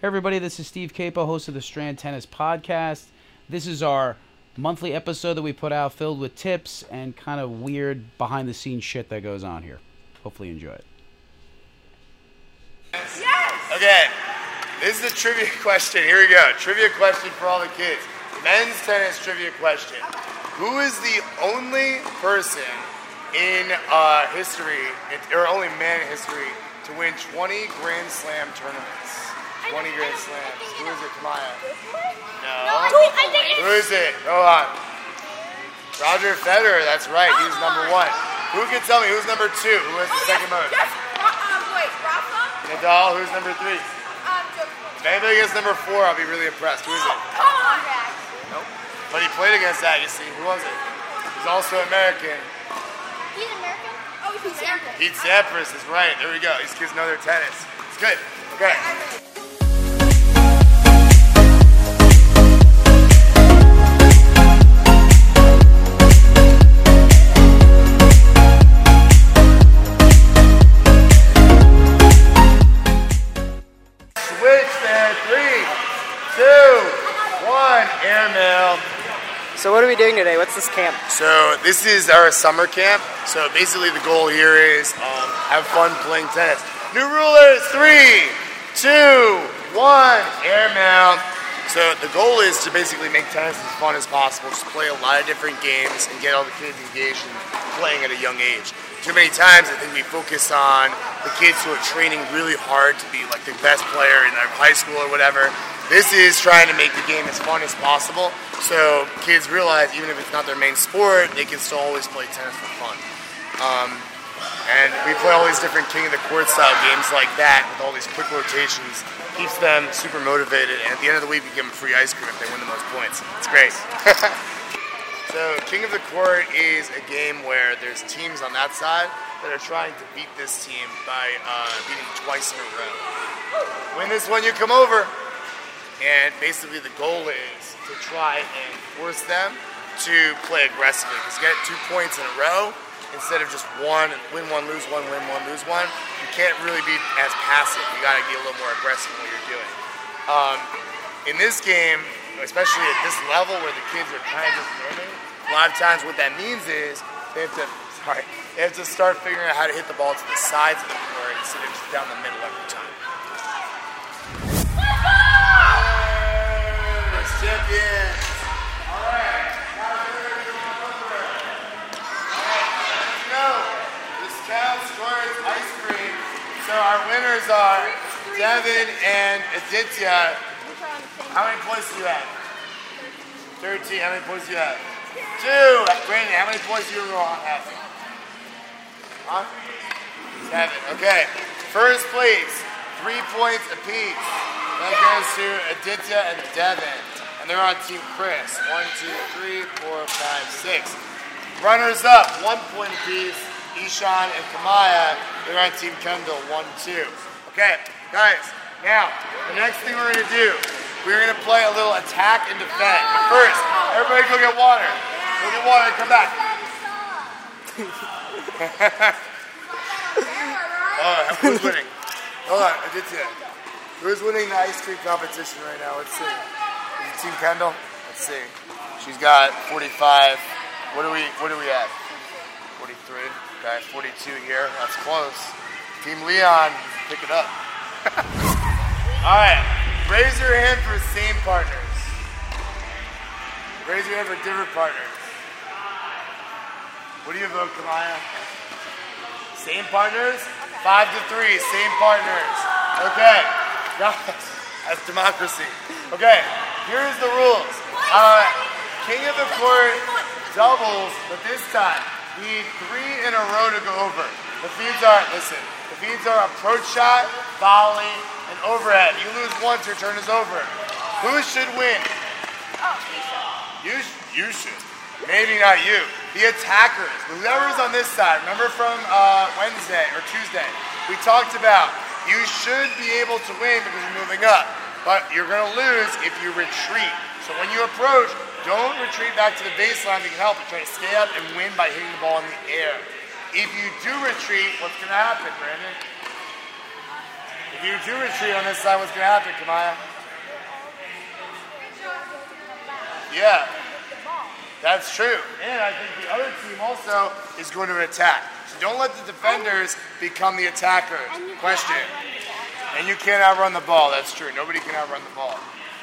Hey everybody, this is Steve Capo, host of the Strand Tennis Podcast. This is our monthly episode that we put out filled with tips and kind of weird behind the scenes shit that goes on here. Hopefully you enjoy it. Yes! Okay, this is a trivia question. Here we go. Trivia question for all the kids. Men's tennis trivia question. Who is the only person in uh, history, or only man in history, to win 20 Grand Slam tournaments? 20 Grand Slams. Who is it, Kamaya? No. Who is it? Hold on. Roger Federer, that's right. He's number one. Who can tell me who's number two? Who has the second most? Nadal, who's number three? If anybody gets number four, I'll be really impressed. Who is it? Nope. But he played against that, you see. Who was it? He's also American. He's American? Oh, he's American. Pete Sampras is right. There we go. These kids know their tennis. It's good. Okay. We doing today? What's this camp? So this is our summer camp. So basically, the goal here is um, have fun playing tennis. New rulers, three, two, one, airmail. So the goal is to basically make tennis as fun as possible. Just play a lot of different games and get all the kids engaged in playing at a young age. Too many times, I think we focus on the kids who are training really hard to be like the best player in their high school or whatever. This is trying to make the game as fun as possible. So kids realize even if it's not their main sport, they can still always play tennis for fun. Um, and we play all these different king of the court style games like that with all these quick rotations. Keeps them super motivated, and at the end of the week, we give them free ice cream if they win the most points. It's great. so, King of the Court is a game where there's teams on that side that are trying to beat this team by uh, beating twice in a row. Win this one, you come over. And basically, the goal is to try and force them to play aggressively. Because get two points in a row instead of just one, win one, lose one, win one, lose one. You can't really be as passive. You got to be a little more aggressive in what you're doing. Um, in this game, especially at this level where the kids are kind of just learning, a lot of times what that means is they have to, sorry, they have to start figuring out how to hit the ball to the sides of the court instead of just down the middle every time. So our winners are Devin and Aditya. How many points do you have? 13. How many points do you have? Two. Brandon, how many points do you have? Huh? Seven. Okay. First place, three points apiece. That goes to Aditya and Devin. They're on Team Chris. One, two, three, four, five, six. Runners up, one point apiece. Ishan and Kamaya, they're on Team Kendall. One, two. Okay, guys, now, the next thing we're gonna do, we're gonna play a little attack and defend. But first, everybody go get water. Go get water and come back. oh, who's winning? Hold on, Aditya. Who's winning the ice cream competition right now? Let's see. Team Kendall? Let's see. She's got 45. What do we what do we have? 43. Okay, 42 here. That's close. Team Leon, pick it up. Alright. Raise your hand for same partners. Raise your hand for different partners. What do you vote, Kamaya? Same partners? Five to three, same partners. Okay. That's democracy. Okay, here's the rules. Uh, King of the Court doubles, but this time we need three in a row to go over. The feeds are, listen, the feeds are approach shot, volley, and overhead. You lose once, your turn is over. Who should win? You, sh- you should. Maybe not you. The attackers. Whoever's on this side. Remember from uh, Wednesday or Tuesday, we talked about you should be able to win because you're moving up, but you're going to lose if you retreat. So when you approach, don't retreat back to the baseline. You can help. Try to stay up and win by hitting the ball in the air. If you do retreat, what's going to happen, Brandon? If you do retreat on this side, what's going to happen, Kamaya? Yeah, that's true. And I think the other team also is going to attack. So don't let the defenders become the attackers. Question. And you can't outrun the ball. That's true. Nobody can outrun the ball.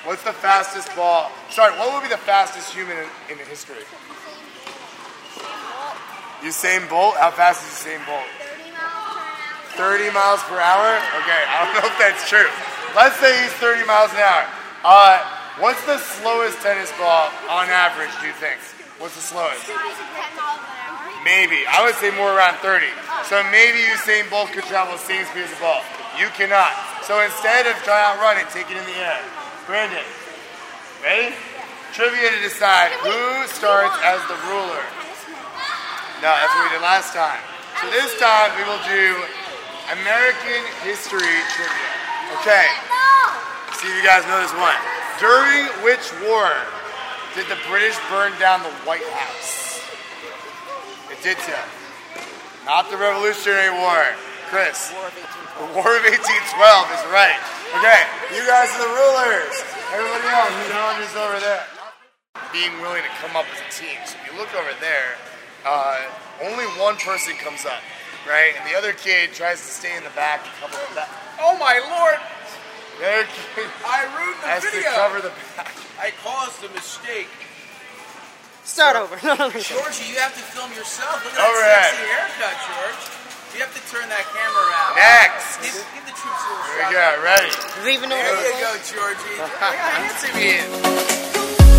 What's the fastest ball? Sorry, what would be the fastest human in, in history? Usain Bolt? How fast is Usain Bolt? 30 miles per hour? Okay, I don't know if that's true. Let's say he's 30 miles an hour. Uh, what's the slowest tennis ball on average, do you think? What's the slowest? Maybe. I would say more around 30. So maybe Usain Bolt could travel the same speed as the ball. You cannot. So instead of trying to outrun it, take it in the air. Brandon, ready? Trivia to decide who starts as the ruler. No, that's what we did last time. So this time we will do American history trivia. Okay. See if you guys know this one. During which war did the British burn down the White House? It did so. Not the Revolutionary War. Chris. The War of 1812 is right. Okay, you guys are the rulers. Everybody else, you the challenger's over there. Being willing to come up as a team. So if you look over there, uh, only one person comes up, right? And the other kid tries to stay in the back and cover the back. Oh my lord! The other kid I ruined the has to video. cover the back. I caused a mistake. Start over. No, no, no. Georgie, you have to film yourself. Look at Overhead. that sexy haircut, George. You have to turn that camera around. Next. Give, give the troops a little There we shout. go, ready. Do they even know There you go, is? Georgie. Look how handsome he is.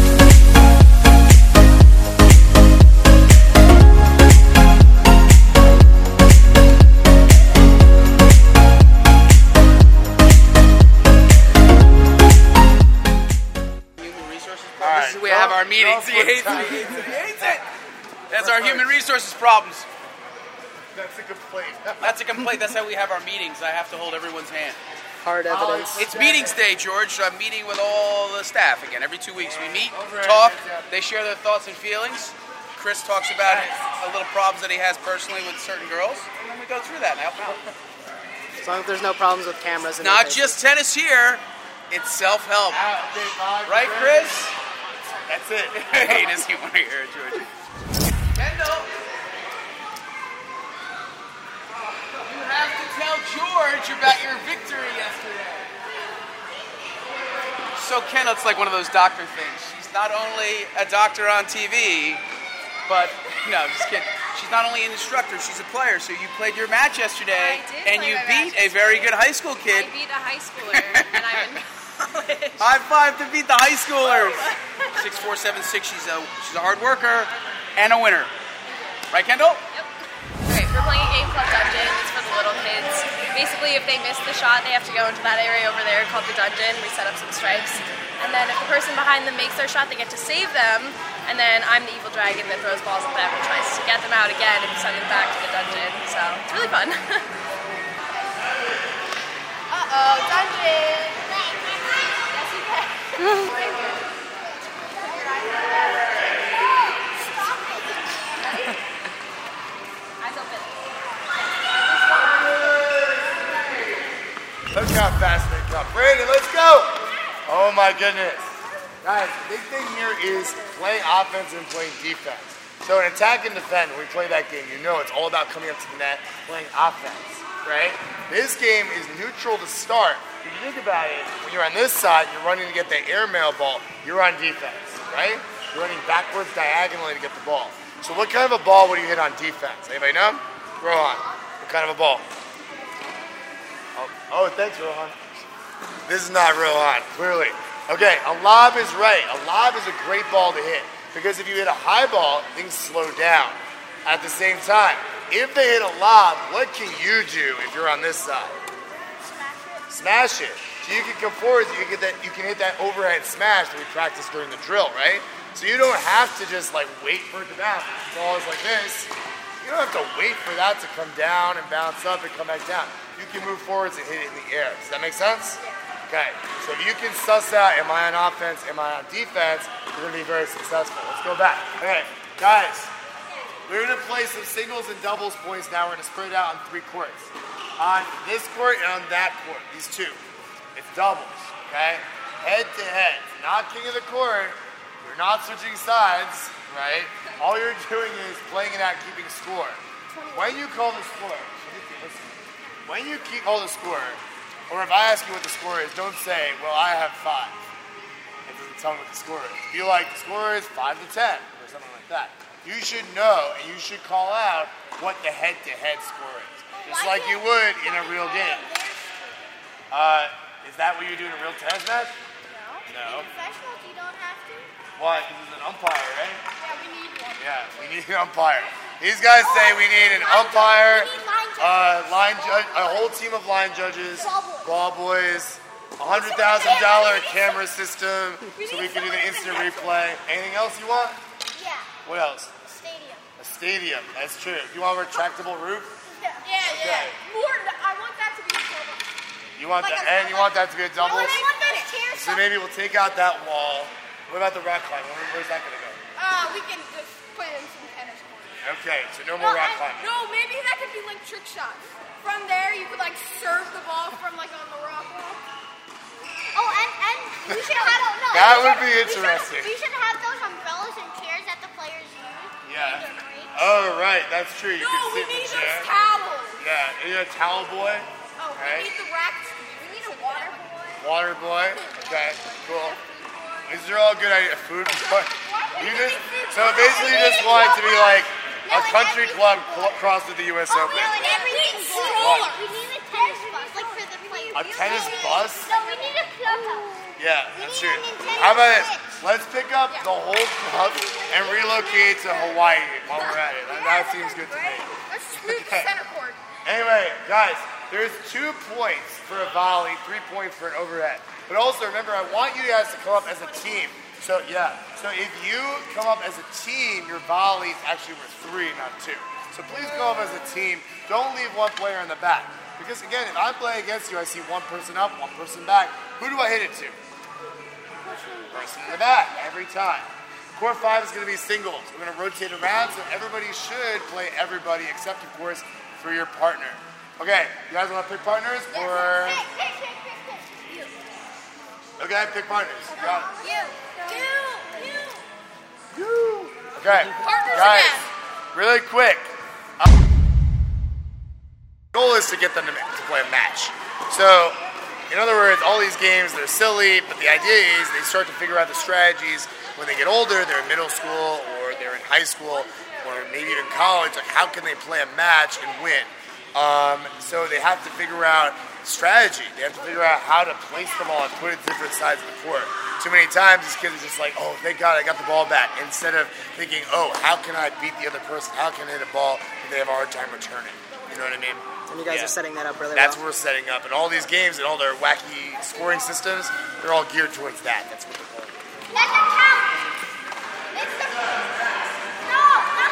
Human resources All This is where we have our meetings. don't He put hates it. time. He hates it. He hates it. That's our human resources problems. That's a complaint. That's a complaint. That's how we have our meetings. I have to hold everyone's hand. Hard oh, evidence. It's meetings day, George. So I'm meeting with all the staff again. Every two weeks we meet, Overhead, talk. They share their thoughts and feelings. Chris talks about a little problems that he has personally with certain girls, and then we go through that and help out. As long as there's no problems with cameras. in Not just tennis here; it's self-help, Out, take five, right, Chris? That's it. he doesn't want to hear it, George. Kendall, you have to tell George about your victory yesterday. So Kendall, it's like one of those doctor things. She's not only a doctor on TV, but no, just kidding. She's not only an instructor; she's a player. So you played your match yesterday, I did and play you my beat match a very good high school kid. I beat a high schooler, and I'm in college. High five to beat the high schoolers. Six four seven six. She's a she's a hard worker and a winner. Right, Kendall? Yep. Alright, we're playing a game called Dungeon. It's for the little kids. Basically, if they miss the shot, they have to go into that area over there called the dungeon. We set up some stripes. And then if the person behind them makes their shot, they get to save them. And then I'm the evil dragon that throws balls at them and tries to get them out again and send them back to the dungeon. So it's really fun. Uh-oh, dungeon! Yes, you can. Eyes open. How fast they come. Brandon, let's go. Oh my goodness. Guys, the big thing here is playing offense and playing defense. So in attack and defend, when we play that game, you know it's all about coming up to the net, playing offense, right? This game is neutral to start. If you think about it, when you're on this side, you're running to get the airmail ball, you're on defense, right? You're running backwards diagonally to get the ball. So what kind of a ball would you hit on defense? Anybody know? Rohan, what kind of a ball? Oh, oh, thanks, Rohan. This is not Rohan, clearly. Okay, a lob is right. A lob is a great ball to hit because if you hit a high ball, things slow down. At the same time, if they hit a lob, what can you do if you're on this side? Smash it. So you can come forward, you can get that, you can hit that overhead smash that we practiced during the drill, right? So you don't have to just like wait for it to bounce. The ball is like this. You don't have to wait for that to come down and bounce up and come back down. You can move forwards and hit it in the air. Does that make sense? Okay. So if you can suss out, am I on offense, am I on defense, you're gonna be very successful. Let's go back. Okay, guys. we're gonna play some singles and doubles points now. We're gonna spread it out on three courts. On this court and on that court, these two. It's doubles, okay? Head to head. Not king of the court. You're not switching sides, right? All you're doing is playing it out, keeping score. When you call the score, listen, when you keep call the score, or if I ask you what the score is, don't say, well, I have five. It doesn't tell me what the score is. If you like, the score is five to ten, or something like that. You should know, and you should call out what the head-to-head score is, just like you would in a real game. Uh, is that what you do in a real tennis match? No. No. Professionals, you don't have to. Why? Because there's an umpire, right? Yeah, we need one. Yeah, we need an umpire. These guys say we need an umpire, We need line uh, line judge, a whole team of line judges, ball boys, a hundred thousand dollar camera system, so we can do the instant replay. Anything else you want? Yeah, What else? A stadium. A stadium. That's true. You want a retractable roof? Yeah, Yeah. Okay. yeah. More, I want that to be a double. You want Like that, and you want that to be a double. I want those chairs. So maybe we'll take out that wall. What about the rock climbing? Where's that gonna go? Uh, we can just put in some tennis. Okay, so no more rock I- climbing. no, maybe that could be like trick shots. From there, you could like serve the ball from like on the rock wall. Oh, and, and we should have. no, That would should- be we should- interesting. We should have those umbrellas and chairs that the players use. Yeah. in their breaks. Oh right, that's true. You No, can we sit in need the chair. those towels. Yeah, are you a towel boy? Oh, Right. we need the racks. We need a water boy. Water boy? Okay, cool. These are all good ideas. Food boy. You just so basically you just want it to be like a country club cl- crossed with the U.S. Oh, Open. no, and everything's What? We need a tennis bus, like for the players. A tennis bus? No, we need a clubhouse. Yeah, We that's true. How about this? Switch. Let's pick up the whole club and relocate to Hawaii while we're at it. That, that seems good to me. Let's just move Okay. the center court. Anyway, guys, there's two points for a volley, three points for an overhead. But also remember, I want you guys to come up as a team. So yeah, so if you come up as a team, your volley is actually worth three, not two. So please go up as a team. Don't leave one player in the back. Because again, if I play against you, I see one person up, one person back. Who do I hit it to? Person in the back every time. Core five is going to be singles. We're going to rotate around, so everybody should play everybody, except of course for your partner. Okay, you guys want to pick partners or? Pick, pick, pick, pick, pick. Okay, pick partners. Got it. You. You. Okay, Partners guys, again. really quick. Uh, goal is to get them to, to play a match. So, in other words, all these games they're silly, but the idea is they start to figure out the strategies when they get older. They're in middle school or they're in high school or maybe even college. Like, how can they play a match and win? Um, so they have to figure out strategy. They have to figure out how to place the ball and put it to different sides of the court. Too many times these kids are just like, oh, thank God I got the ball back, instead of thinking, oh, how can I beat the other person? How can I hit a ball that they have a hard time returning? You know what I mean? And you guys Yeah. are setting that up really That's well. what we're setting up. And all these games and all their wacky scoring systems, they're all geared towards that. That's what they're called. Let them count. It's the. No, not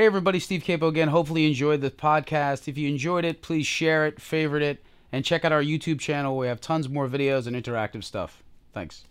Hey everybody, Steve Capo again. Hopefully you enjoyed the podcast. If you enjoyed it, please share it, favorite it, and check out our YouTube channel. We have tons more videos and interactive stuff. Thanks.